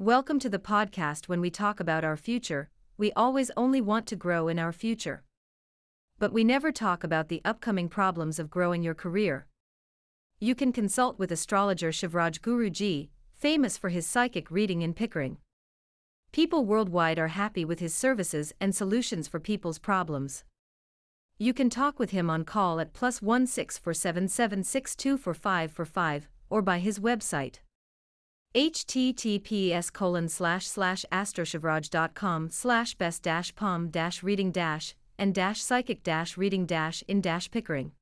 Welcome to the podcast when we talk about our future, we always only want to grow in our future. But we never talk about the upcoming problems of growing your career. You can consult with astrologer Shivraj Guruji, famous for his psychic reading in Pickering. People worldwide are happy with his services and solutions for people's problems. You can talk with him on call at plus one six four seven seven six two four five four five or by his website https colon slash slash astroshivraj.com slash best dash palm dash reading dash and dash psychic dash reading dash in dash pickering